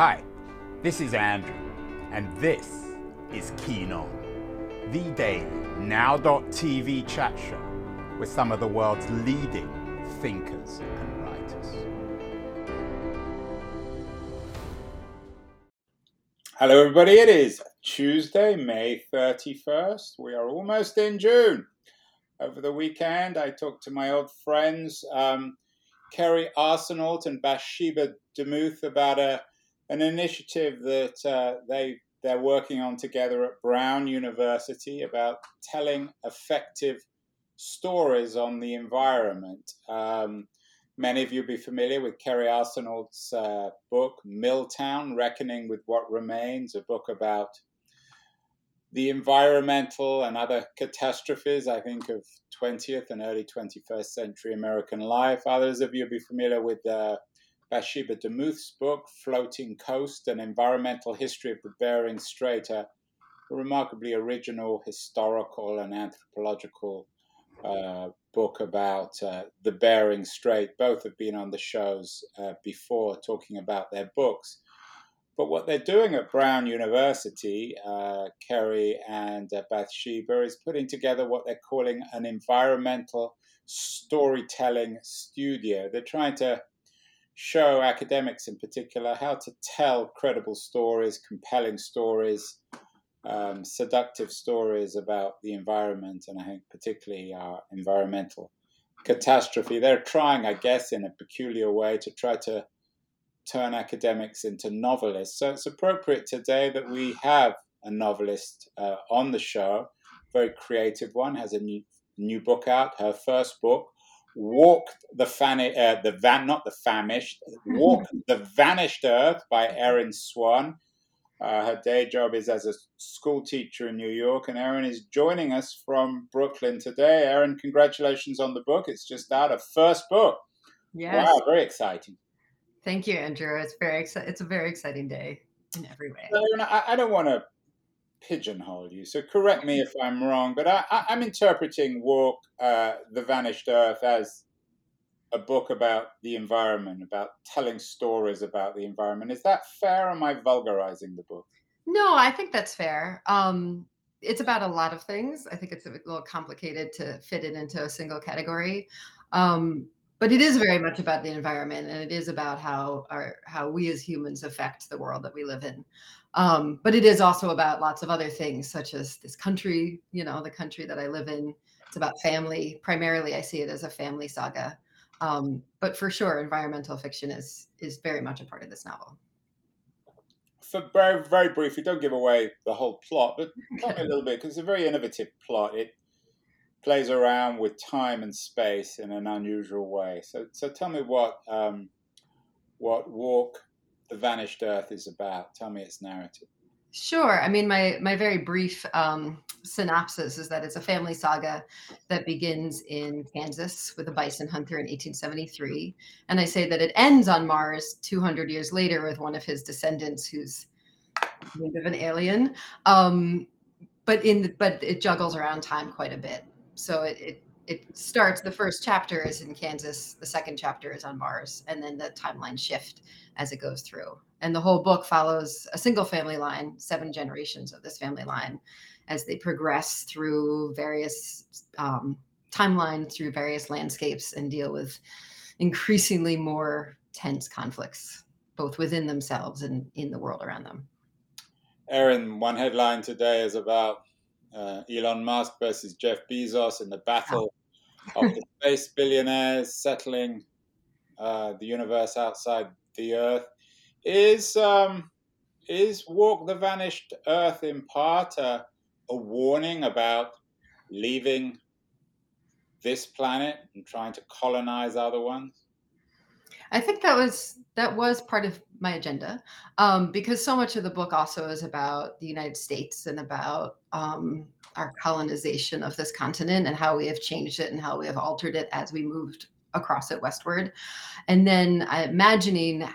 Hi, this is Andrew, and this is Keen On, the daily now.tv chat show with some of the world's leading thinkers and writers. Hello, everybody. It is Tuesday, May 31st. We are almost in June. Over the weekend, I talked to my old friends, um, Kerri Arsenault and Bathsheba Demuth, about a, an initiative that uh, they they're working on together at Brown University about telling effective stories on the environment. Um, many of you be familiar with Kerri Arsenault's uh, book, Milltown Reckoning with What Remains, a book about the environmental and other catastrophes, I think, of 20th and early 21st century American life. Others of you will be familiar with uh, Bathsheba Demuth's book, Floating Coast An Environmental History of the Bering Strait, a, remarkably original historical and anthropological uh, book about uh, the Bering Strait. Both have been on the shows uh, before talking about their books. But what they're doing at Brown University, uh, Kerri and uh, Bathsheba, is putting together what they're calling an environmental storytelling studio. They're trying to show academics in particular how to tell credible stories, compelling stories, um, seductive stories about the environment, and I think particularly our environmental catastrophe. They're trying, I guess, in a peculiar way to try to turn academics into novelists. So it's appropriate today that we have a novelist uh, on the show, very creative one, has a new new book out, her first book, Walk the fan, uh, the van, not the famished, Walk the Vanished Earth by Erin Swan. Uh, her day job is as a school teacher in New York, and Erin is joining us from Brooklyn today. Erin, congratulations on the book. It's just out, a first book. Yes. Wow, very exciting. Thank you, Andrew. It's very exci- It's a very exciting day in every way. I, I don't want to pigeonhole you, so correct me if I'm wrong, but I, am interpreting Walk uh, the Vanished Earth as a book about the environment, about telling stories about the environment. Is that fair? Or am I vulgarizing the book? No, I think that's fair. Um, it's about a lot of things. I think it's a little complicated to fit it into a single category. Um, but it is very much about the environment and it is about how our how we as humans affect the world that we live in um, but it is also about lots of other things such as this country you know the country that i live in. It's about family. Primarily i see it as a family saga. Um, but for sure environmental fiction is is very much a part of this novel. For very very briefly don't give away the whole plot but tell me a little bit because it's a very innovative plot. It plays around with time and space in an unusual way. So, so tell me what um, what Walk the Vanished Earth is about. Tell me its narrative. Sure. I mean, my my very brief um, synopsis is that it's a family saga that begins in Kansas with a bison hunter in 1873, and I say that it ends on Mars 200 years later with one of his descendants who's kind of an alien. Um, but in but it juggles around time quite a bit so it, it it starts the first chapter is in Kansas, the second chapter is on Mars, and then the timeline shift as it goes through. And the whole book follows a single family line, seven generations of this family line, as they progress through various um, timelines, through various landscapes, and deal with increasingly more tense conflicts, both within themselves and in the world around them. Erin, one headline today is about uh, Elon Musk versus Jeff Bezos in the battle of the space billionaires settling uh, the universe outside the Earth. Is um, is Walk the Vanished Earth in part a, a warning about leaving this planet and trying to colonize other ones? I think that was that was part of my agenda um, because so much of the book also is about the United States and about um, our colonization of this continent and how we have changed it and how we have altered it as we moved across it westward. And then uh, imagining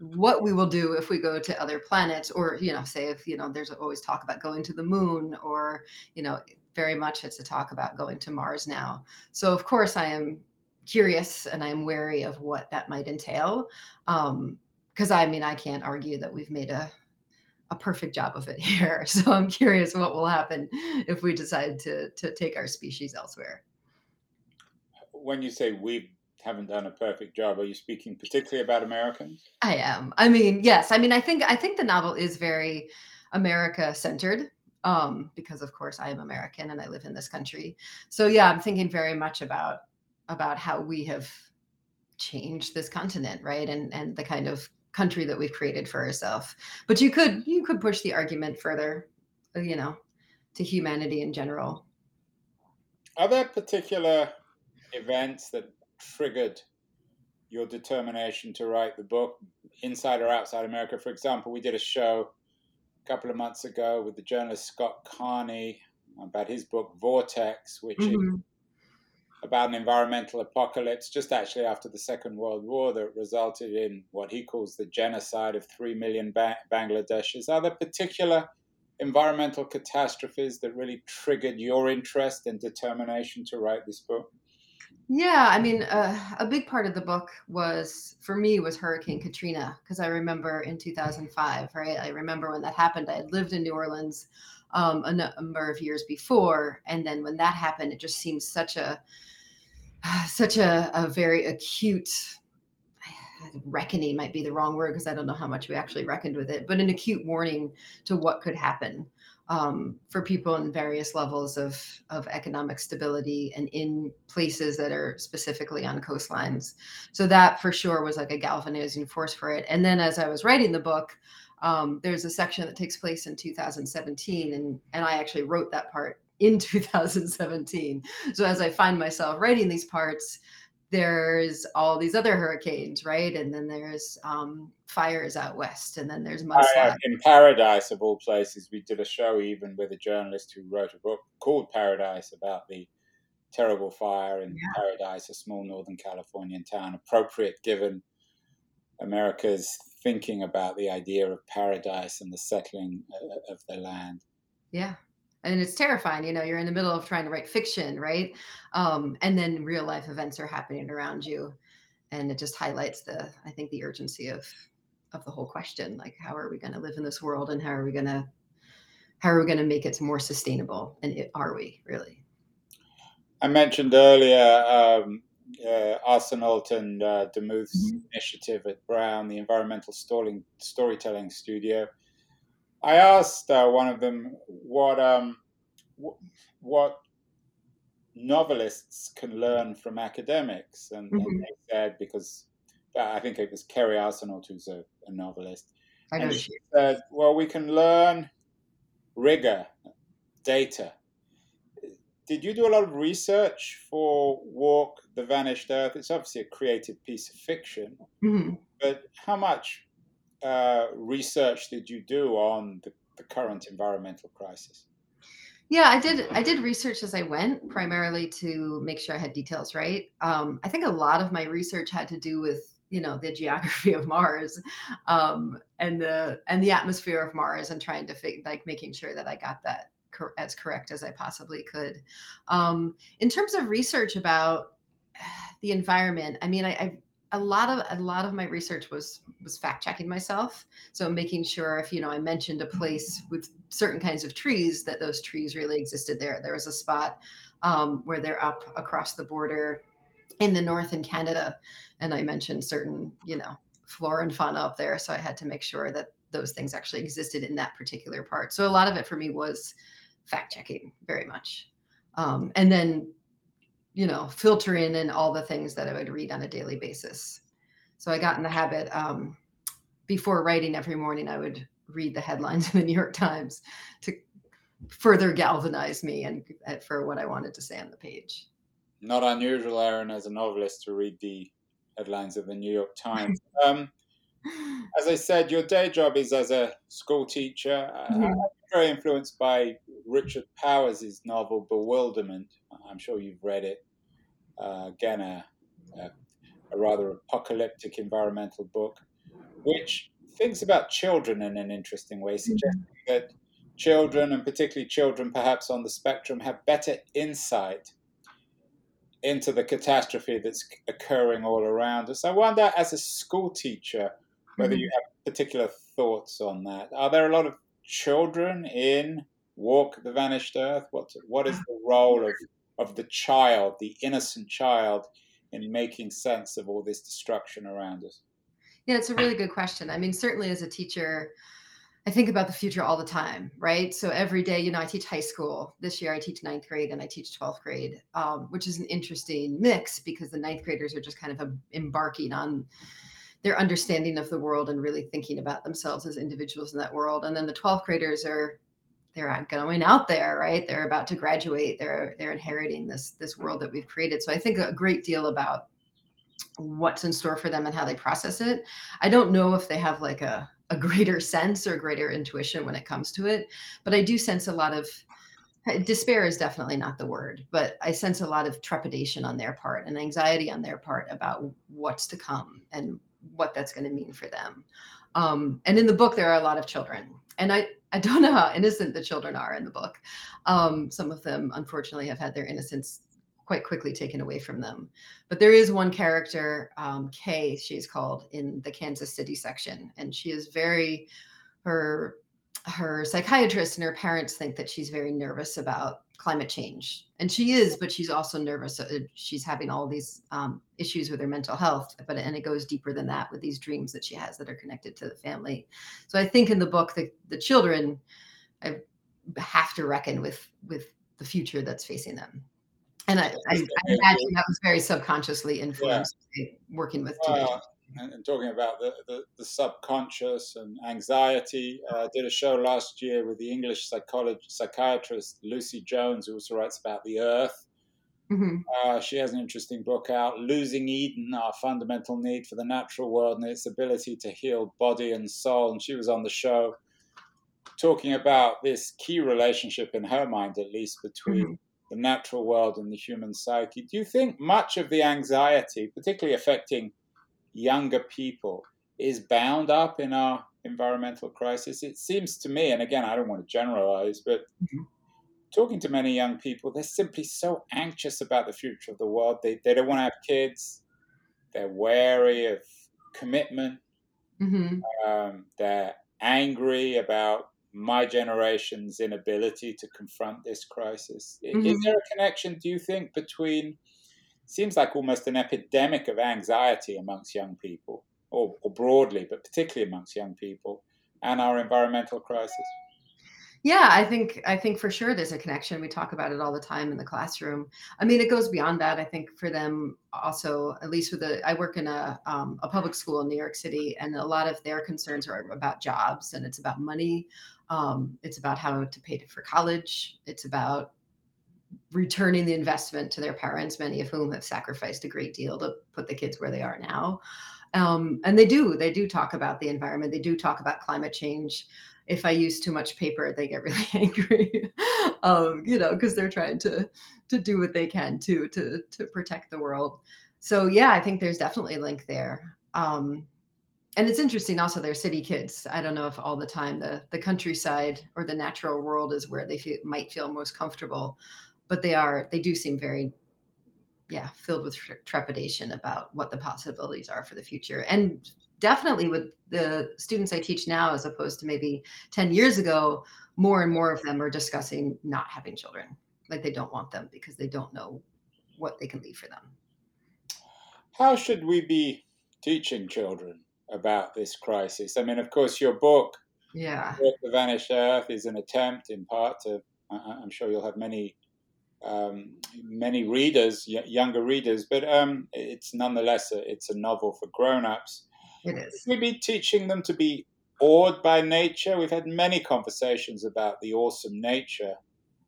what we will do if we go to other planets or you know say if you know there's always talk about going to the moon or you know very much it's a talk about going to mars now so of course i am curious and i'm wary of what that might entail um, because I mean, I can't argue that we've made a a perfect job of it here. So I'm curious what will happen if we decide to to take our species elsewhere. When you say we haven't done a perfect job, are you speaking particularly about Americans? I am. I mean, yes. I mean, I think I think the novel is very America centered. Um, because of course I am American and I live in this country. So yeah, I'm thinking very much about about how we have changed this continent, right? And and the kind of country that we've created for ourselves. But you could you could push the argument further, uh, you know, to humanity in general. Are there particular events that triggered your determination to write the book, inside or outside America? For example, we did a show a couple of months ago with the journalist Scott Carney about his book Vortex, which mm-hmm. About an environmental apocalypse just actually after the Second World War that resulted in what he calls the genocide of three million ba- Bangladeshis. Are there particular environmental catastrophes that really triggered your interest and determination to write this book? Yeah, I mean, uh, a big part of the book was for me was Hurricane Katrina because I remember in 2005, right? I remember when that happened. I had lived in New Orleans um, a number of years before, and then when that happened, it just seemed such a such a, a very acute reckoning might be the wrong word because I don't know how much we actually reckoned with it, but an acute warning to what could happen um, for people in various levels of, of economic stability and in places that are specifically on coastlines. So that for sure was like a galvanizing force for it. And then as I was writing the book, um, there's a section that takes place in 2017, and and I actually wrote that part in 2017. So as I find myself writing these parts, there's all these other hurricanes, right? And then there's um, fires out west, and then there's mudslides. in Paradise, of all places, we did a show even with a journalist who wrote a book called Paradise about the terrible fire in yeah. Paradise, a small Northern Californian town, appropriate given America's thinking about the idea of paradise and the settling uh, of the land. Yeah, and it's terrifying you know you're in the middle of trying to write fiction right um, and then real life events are happening around you and it just highlights the i think the urgency of of the whole question like how are we going to live in this world and how are we going to how are we going to make it more sustainable and it, are we really i mentioned earlier um, uh, Arsenault and uh, Demuth's mm-hmm. initiative at Brown, the environmental story, storytelling studio. I asked uh, one of them what um, w- what novelists can learn from academics, and, mm-hmm. and, they said because uh, I think it was Kerri Arsenault who's a, a novelist, I and she said, "Well, we can learn rigor, data." Did you do a lot of research for Walk the Vanished Earth? It's obviously a creative piece of fiction, mm-hmm. but how much uh, research did you do on the, the current environmental crisis? Yeah, I did. I did research as I went, primarily to make sure I had details right. Um, I think a lot of my research had to do with you know the geography of Mars um, and the and the atmosphere of Mars, and trying to fig- like making sure that I got that cor- as correct as I possibly could. Um, in terms of research about the environment, I mean, I, I a lot of a lot of my research was was fact checking myself. So making sure if you know i mentioned a place with certain kinds of trees that those trees really existed there. There was a spot um, where they're up across the border in the north in canada and i mentioned certain you know flora and fauna up there. So i had to make sure that those things actually existed in that particular part. So a lot of it for me was fact checking very much. Um, and then you know, filter in all the things that I would read on a daily basis. So I got in the habit um, before writing every morning, I would read the headlines in the New York Times to further galvanize me and uh, for what I wanted to say on the page. Not unusual, Erin, as a novelist, to read the headlines of the New York Times. Um, as I said, your day job is as a school teacher. Mm-hmm. I'm very influenced by Richard Powers' novel Bewilderment. I'm sure you've read it uh, again, a, a, a, rather apocalyptic environmental book, which thinks about children in an interesting way, suggesting mm-hmm. that children, and particularly children perhaps on the spectrum, have better insight into the catastrophe that's occurring all around us. I wonder, as a school teacher, whether mm-hmm. you have particular thoughts on that. Are there a lot of children in Walk the Vanished Earth? What what is the role of of the child, the innocent child, in making sense of all this destruction around us? Yeah, it's a really good question. I mean, certainly as a teacher, I think about the future all the time, right? So every day, you know, I teach high school. This year, I teach ninth grade and I teach 12th grade, um, which is an interesting mix because the ninth graders are just kind of embarking on their understanding of the world and really thinking about themselves as individuals in that world. And then the 12th graders are they're going out there, right? They're about to graduate. They're they're inheriting this this world that we've created. So I think a great deal about what's in store for them and how they process it. I don't know if they have like a a greater sense or greater intuition when it comes to it. But I do sense a lot of despair is definitely not the word, but I sense a lot of trepidation on their part and anxiety on their part about what's to come and what that's going to mean for them. Um, and in the book, there are a lot of children, and I I don't know how innocent the children are in the book. Um, some of them, unfortunately, have had their innocence quite quickly taken away from them. But there is one character, um, Kay, she's called in the Kansas City section, and she is very her her psychiatrist and her parents think that she's very nervous about climate change. And she is but she's also nervous uh, she's having all these um, issues with her mental health but and it goes deeper than that with these dreams that she has that are connected to the family. So i think in the book the, the children I have to reckon with with the future that's facing them. And I, I, I, imagine that was very subconsciously influenced yeah. working with teenagers. Uh, and, and, talking about the, the, the, subconscious and anxiety, uh, I did a show last year with the English psychologist, psychiatrist Lucy Jones, who also writes about the earth. Mm-hmm. Uh, she has an interesting book out, Losing Eden, Our Fundamental Need for the Natural World and Its Ability to Heal Body and Soul. And she was on the show talking about this key relationship in her mind, at least, between mm-hmm the natural world and the human psyche. Do you think much of the anxiety, particularly affecting younger people, is bound up in our environmental crisis? It seems to me, and again, I don't want to generalize, but mm-hmm. talking to many young people, they're simply so anxious about the future of the world. They, they don't want to have kids, they're wary of commitment, mm-hmm. um, they're angry about my generation's inability to confront this crisis. Mm-hmm. Is there a connection, do you think, between seems like almost an epidemic of anxiety amongst young people, or, or broadly, but particularly amongst young people, and our environmental crisis? Yeah, I think I think for sure there's a connection. We talk about it all the time in the classroom. I mean, it goes beyond that. I think for them also, at least with the, I work in a um, a public school in New York City, and a lot of their concerns are about jobs and it's about money. Um, it's about how to pay for college. It's about returning the investment to their parents, many of whom have sacrificed a great deal to put the kids where they are now. Um, and they do, they do talk about the environment. They do talk about climate change. If I use too much paper, they get really angry, um, you know, because they're trying to to do what they can to to to protect the world. So yeah, I think there's definitely a link there. Um, and it's interesting also they're city kids i don't know if all the time the the countryside or the natural world is where they feel, might feel most comfortable but they are they do seem very yeah filled with trepidation about what the possibilities are for the future and definitely with the students i teach now as opposed to maybe 10 years ago more and more of them are discussing not having children like they don't want them because they don't know what they can leave for them how should we be teaching children about this crisis. I mean, of course, your book, yeah, The Vanished Earth, is an attempt, in part, to. I'm sure you'll have many, um, many readers, younger readers, but um, it's nonetheless a, it's a novel for grown-ups. It is. Maybe teaching them to be awed by nature. We've had many conversations about the awesome nature.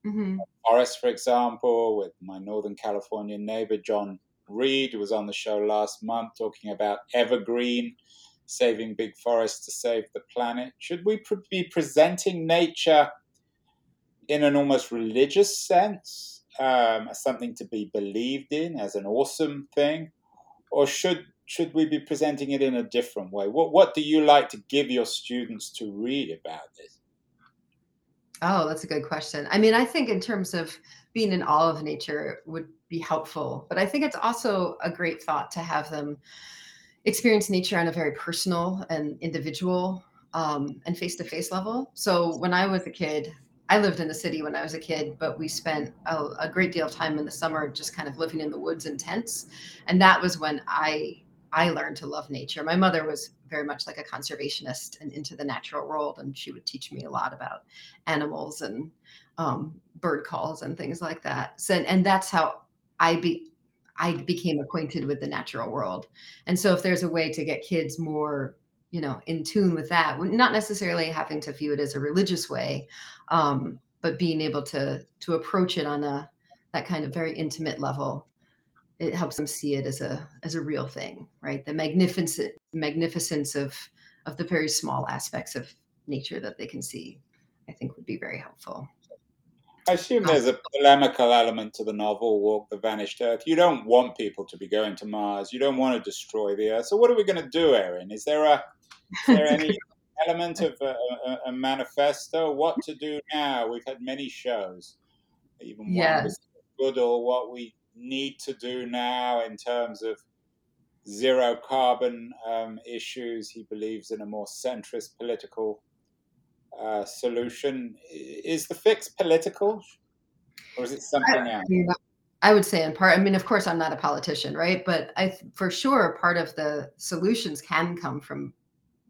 Mm-hmm. Forest, for example, with my Northern California neighbor John Reid, who was on the show last month, talking about evergreen saving big forests to save the planet? Should we pre- be presenting nature in an almost religious sense, um, as something to be believed in, as an awesome thing, or should should we be presenting it in a different way? What what do you like to give your students to read about this? Oh, that's a good question. I mean, I think in terms of being in awe of nature would be helpful, but I think it's also a great thought to have them experience nature on a very personal and individual um, and face-to-face level. So when I was a kid, I lived in the city when I was a kid, but we spent a, a, great deal of time in the summer just kind of living in the woods and tents. And that was when I I learned to love nature. My mother was very much like a conservationist and into the natural world, and she would teach me a lot about animals and um, bird calls and things like that. So, and that's how I be I became acquainted with the natural world. And so, if there's a way to get kids more you know in tune with that not necessarily having to view it as a religious way um, but being able to to approach it on a that kind of very intimate level it helps them see it as a as a real thing right the magnificent magnificence of of the very small aspects of nature that they can see i think would be very helpful I assume there's a polemical element to the novel, Walk the Vanished Earth. You don't want people to be going to Mars. You don't want to destroy the Earth. So, what are we going to do, Erin? Is there a is there any element of a, a, a, manifesto? What to do now? We've had many shows, even yeah. one good or what we need to do now in terms of zero carbon um, issues. He believes in a more centrist political uh, solution. Is the fix political, or is it something I, else? I would say in part. I mean, of course, I'm not a politician, right? But I, for sure, part of the solutions can come from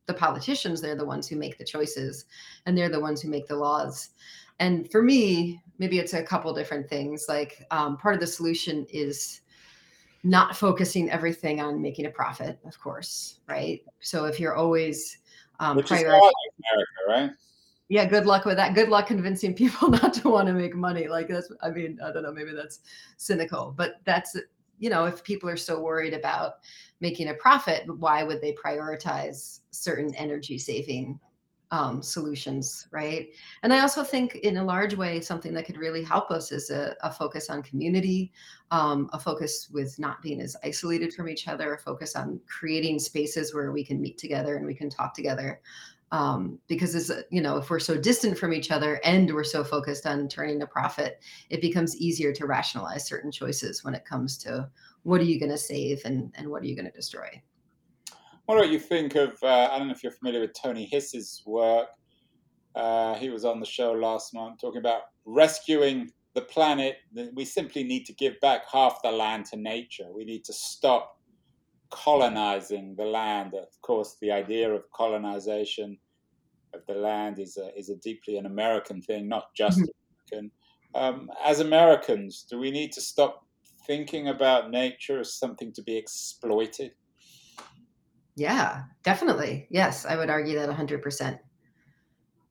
the politicians they're the ones who make the choices and they're the ones who make the laws and for me maybe it's a couple different things like um, part of the solution is not focusing everything on making a profit of course right so if you're always um, Which is America, right? Yeah, good luck with that. Good luck convincing people not to want to make money. Like that's, I mean, I don't know, maybe that's cynical, but that's, you know, if people are so worried about making a profit, why would they prioritize certain energy saving um, solutions, right? And I also think, in a large way, something that could really help us is a, a focus on community, um, a focus with not being as isolated from each other, a focus on creating spaces where we can meet together and we can talk together. Um, because it's you know if we're so distant from each other and we're so focused on turning a profit, it becomes easier to rationalize certain choices when it comes to what are you going to save and, and what are you going to destroy? What do you think of? Uh, I don't know if you're familiar with Tony Hiss's work. Uh, he was on the show last month talking about rescuing the planet. We simply need to give back half the land to nature. We need to stop colonizing the land. Of course, the idea of colonization of the land is a, is a deeply an American thing, not just mm-hmm. American. Um, as Americans, do we need to stop thinking about nature as something to be exploited? Yeah, definitely. Yes, I would argue that 100%.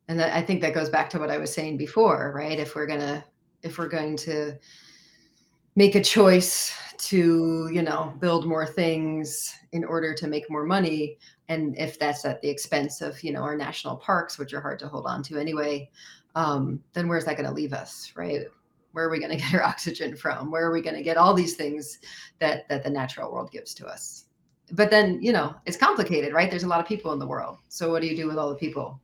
And that, I think that goes back to what I was saying before, right? If we're going to if we're going to make a choice to, you know, build more things in order to make more money and if that's at the expense of, you know, our national parks which are hard to hold on to anyway, um, then where's that going to leave us, right? where are we going to get our oxygen from? Where are we going to get all these things that that the natural world gives to us? But then you know it's complicated right? There's a lot of people in the world. So what do you do with all the people?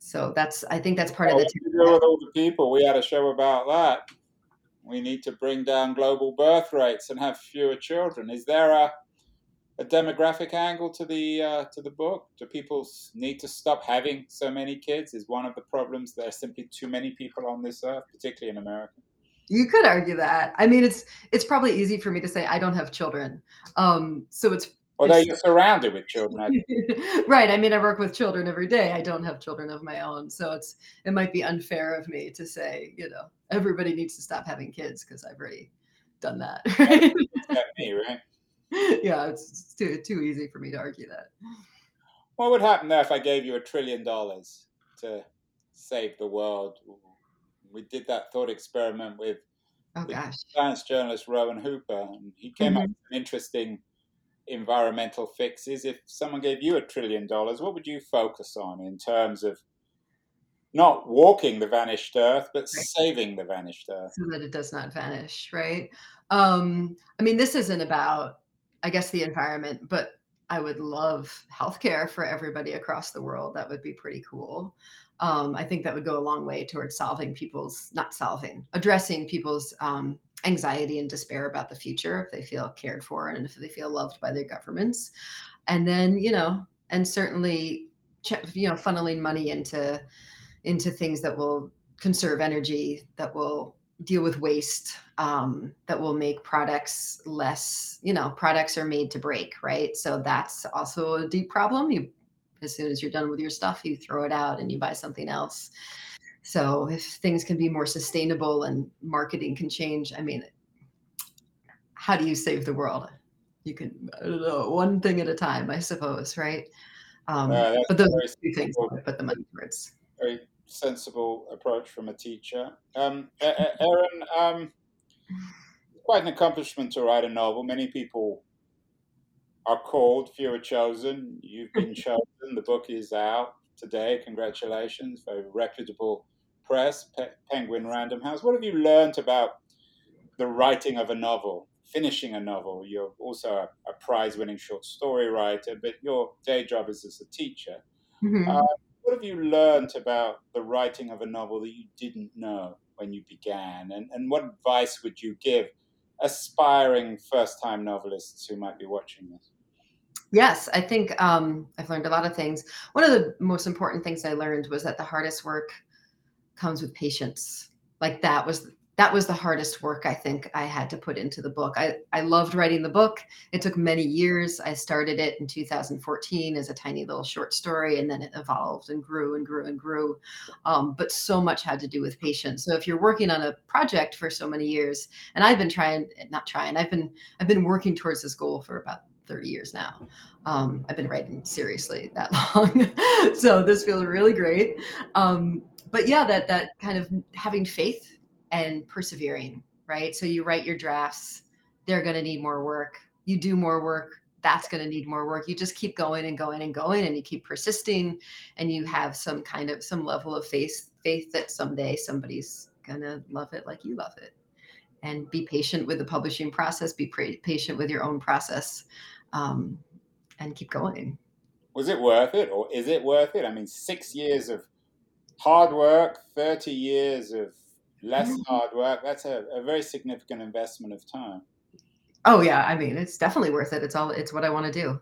So that's i think that's part well, of the what do do with all the people? We had a show about that we need to bring down global birth rates and have fewer children is there a a demographic angle to the uh, to the book? Do people need to stop having so many kids? Is one of the problems there are simply too many people on this earth, particularly in America? You could argue that. I mean, it's it's probably easy for me to say I don't have children, um, so it's. Although you're surrounded with children, right? I mean, I work with children every day. I don't have children of my own, so it's it might be unfair of me to say, you know, everybody needs to stop having kids because I've already done that. Right? me, right? yeah, it's, too too easy for me to argue that. What would happen there if I gave you a trillion dollars to save the world? We did that thought experiment with oh, gosh. science journalist Rowan Hooper, and he came mm-hmm. up with interesting environmental fixes. If someone gave you a trillion dollars, what would you focus on in terms of not walking the vanished earth, but right. saving the vanished earth? So that it does not vanish, right? Um, I mean, this isn't about I guess the environment, but I would love healthcare for everybody across the world. That would be pretty cool. Um, I think that would go a long way towards solving people's, not solving, addressing people's um, anxiety and despair about the future if they feel cared for and if they feel loved by their governments. And then you know and certainly you know funneling money into into things that will conserve energy that will deal with waste um, that will make products less you know products are made to break right? So that's also a deep problem. You as soon as you're done with your stuff you throw it out and you buy something else so if things can be more sustainable and marketing can change i mean how do you save the world you can i don't know one thing at a time i suppose right um, uh, but those two things I put the money towards very sensible approach from a teacher. Um, Erin, um, quite an accomplishment to write a novel. Many people are called, few are chosen. You've been chosen. The book is out today. Congratulations. Very reputable press, Pe- Penguin Random House. What have you learned about the writing of a novel, finishing a novel? You're also a, a prize winning short story writer, but your day job is as a teacher. Mm-hmm. Uh, what have you learned about the writing of a novel that you didn't know when you began? And, and what advice would you give aspiring first time novelists who might be watching this? Yes, I think um, I've learned a lot of things. One of the most important things I learned was that the hardest work comes with patience. Like that was that was the hardest work I think I had to put into the book. I, I loved writing the book. It took many years. I started it in 2014 as a tiny little short story, and then it evolved and grew and grew and grew. Um, but so much had to do with patience. So if you're working on a project for so many years, and I've been trying, not trying, I've been I've been working towards this goal for about 30 years now. Um, I've been writing seriously that long, so this feels really great. Um, but yeah, that that kind of having faith and persevering, right? So you write your drafts, they're going to need more work. You do more work, that's going to need more work. You just keep going and going and going and you keep persisting and you have some kind of some level of faith faith that someday somebody's going to love it like you love it. And be patient with the publishing process, be patient with your own process. Um, and keep going. Was it worth it or is it worth it? I mean, 6 years of hard work, 30 years of less mm-hmm. hard work. That's a, a very significant investment of time. Oh yeah, I mean it's definitely worth it. It's all it's what I want to do.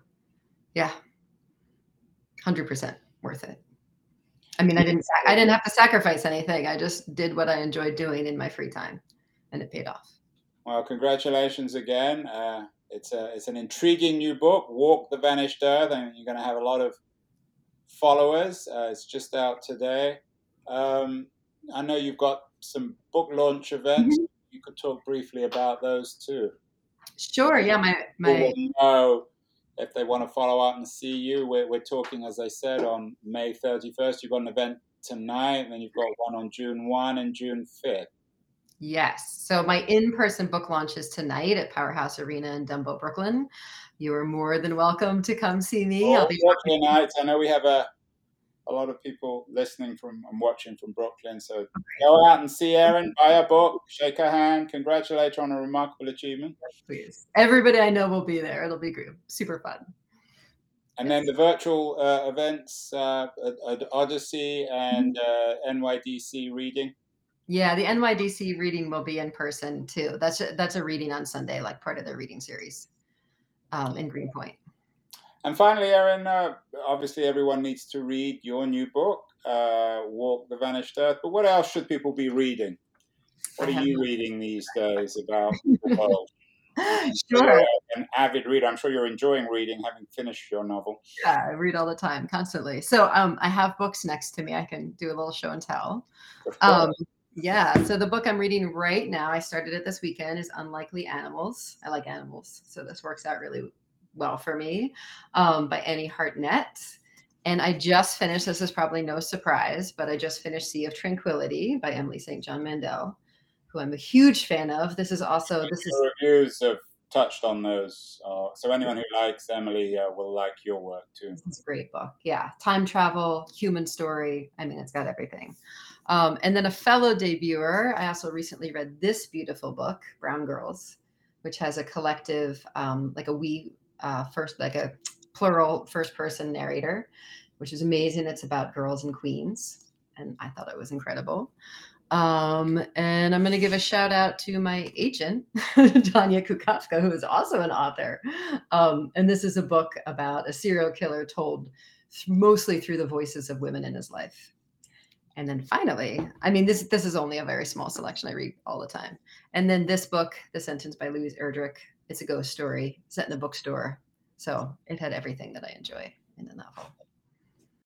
Yeah, hundred percent worth it. I mean, I didn't I didn't have to sacrifice anything. I just did what I enjoyed doing in my free time, and it paid off. Well, congratulations again. Uh, it's a it's an intriguing new book, Walk the Vanished Earth, and you're going to have a lot of followers. Uh, it's just out today. Um, I know you've got some book launch events. Mm-hmm. You could talk briefly about those too. Sure. Yeah. My my. Know if they want to follow up and see you, we're, we're talking, as I said, on May 31st. You've got an event tonight, and then you've got one on June 1 and June 5th. Yes. So my in-person book launch is tonight at Powerhouse Arena in Dumbo, Brooklyn. You are more than welcome to come see me. Oh, I'll be talking nights. I know we have a a lot of people listening from and watching from Brooklyn. So go out and see Erin, buy a book, shake her hand, congratulate her on a remarkable achievement. Please. Everybody I know will be there. It'll be great. super fun. And yes. then the virtual uh, events uh, Odyssey and mm-hmm. uh, NYDC reading. Yeah, the NYDC reading will be in person too. That's a, that's a reading on Sunday, like part of the reading series um, in Greenpoint. And finally, Erin, uh, obviously everyone needs to read your new book, uh, Walk the Vanished Earth. But what else should people be reading? What are you reading these days about the world? sure. An avid reader. I'm sure you're enjoying reading, having finished your novel. Yeah, I read all the time, constantly. So um, I have books next to me. I can do a little show and tell. Um, yeah. So the book I'm reading right now, I started it this weekend, is Unlikely Animals. I like animals, so this works out really well for me um, by Annie Hartnett. And I just finished, this is probably no surprise, but I just finished Sea of Tranquility by Emily St. John Mandel, who I'm a huge fan of. This is also, this is. reviews have touched on those. Uh, so anyone who likes Emily uh, will like your work too. It's a great book. Yeah. Time travel, human story. I mean, it's got everything. Um, and then a fellow debuter, I also recently read this beautiful book, Brown Girls, which has a collective, um, like a we uh, first like a plural first person narrator, which is amazing. It's about girls and queens, and I thought it was incredible. Um, and I'm going to give a shout out to my agent, Danya Kukafka, who is also an author. Um, and this is a book about a serial killer told mostly through the voices of women in his life. And then finally, I mean, this this is only a very small selection I read all the time. And then this book, The Sentence by Louise Erdrich, it's a ghost story set in a bookstore. So it had everything that I enjoy in a novel.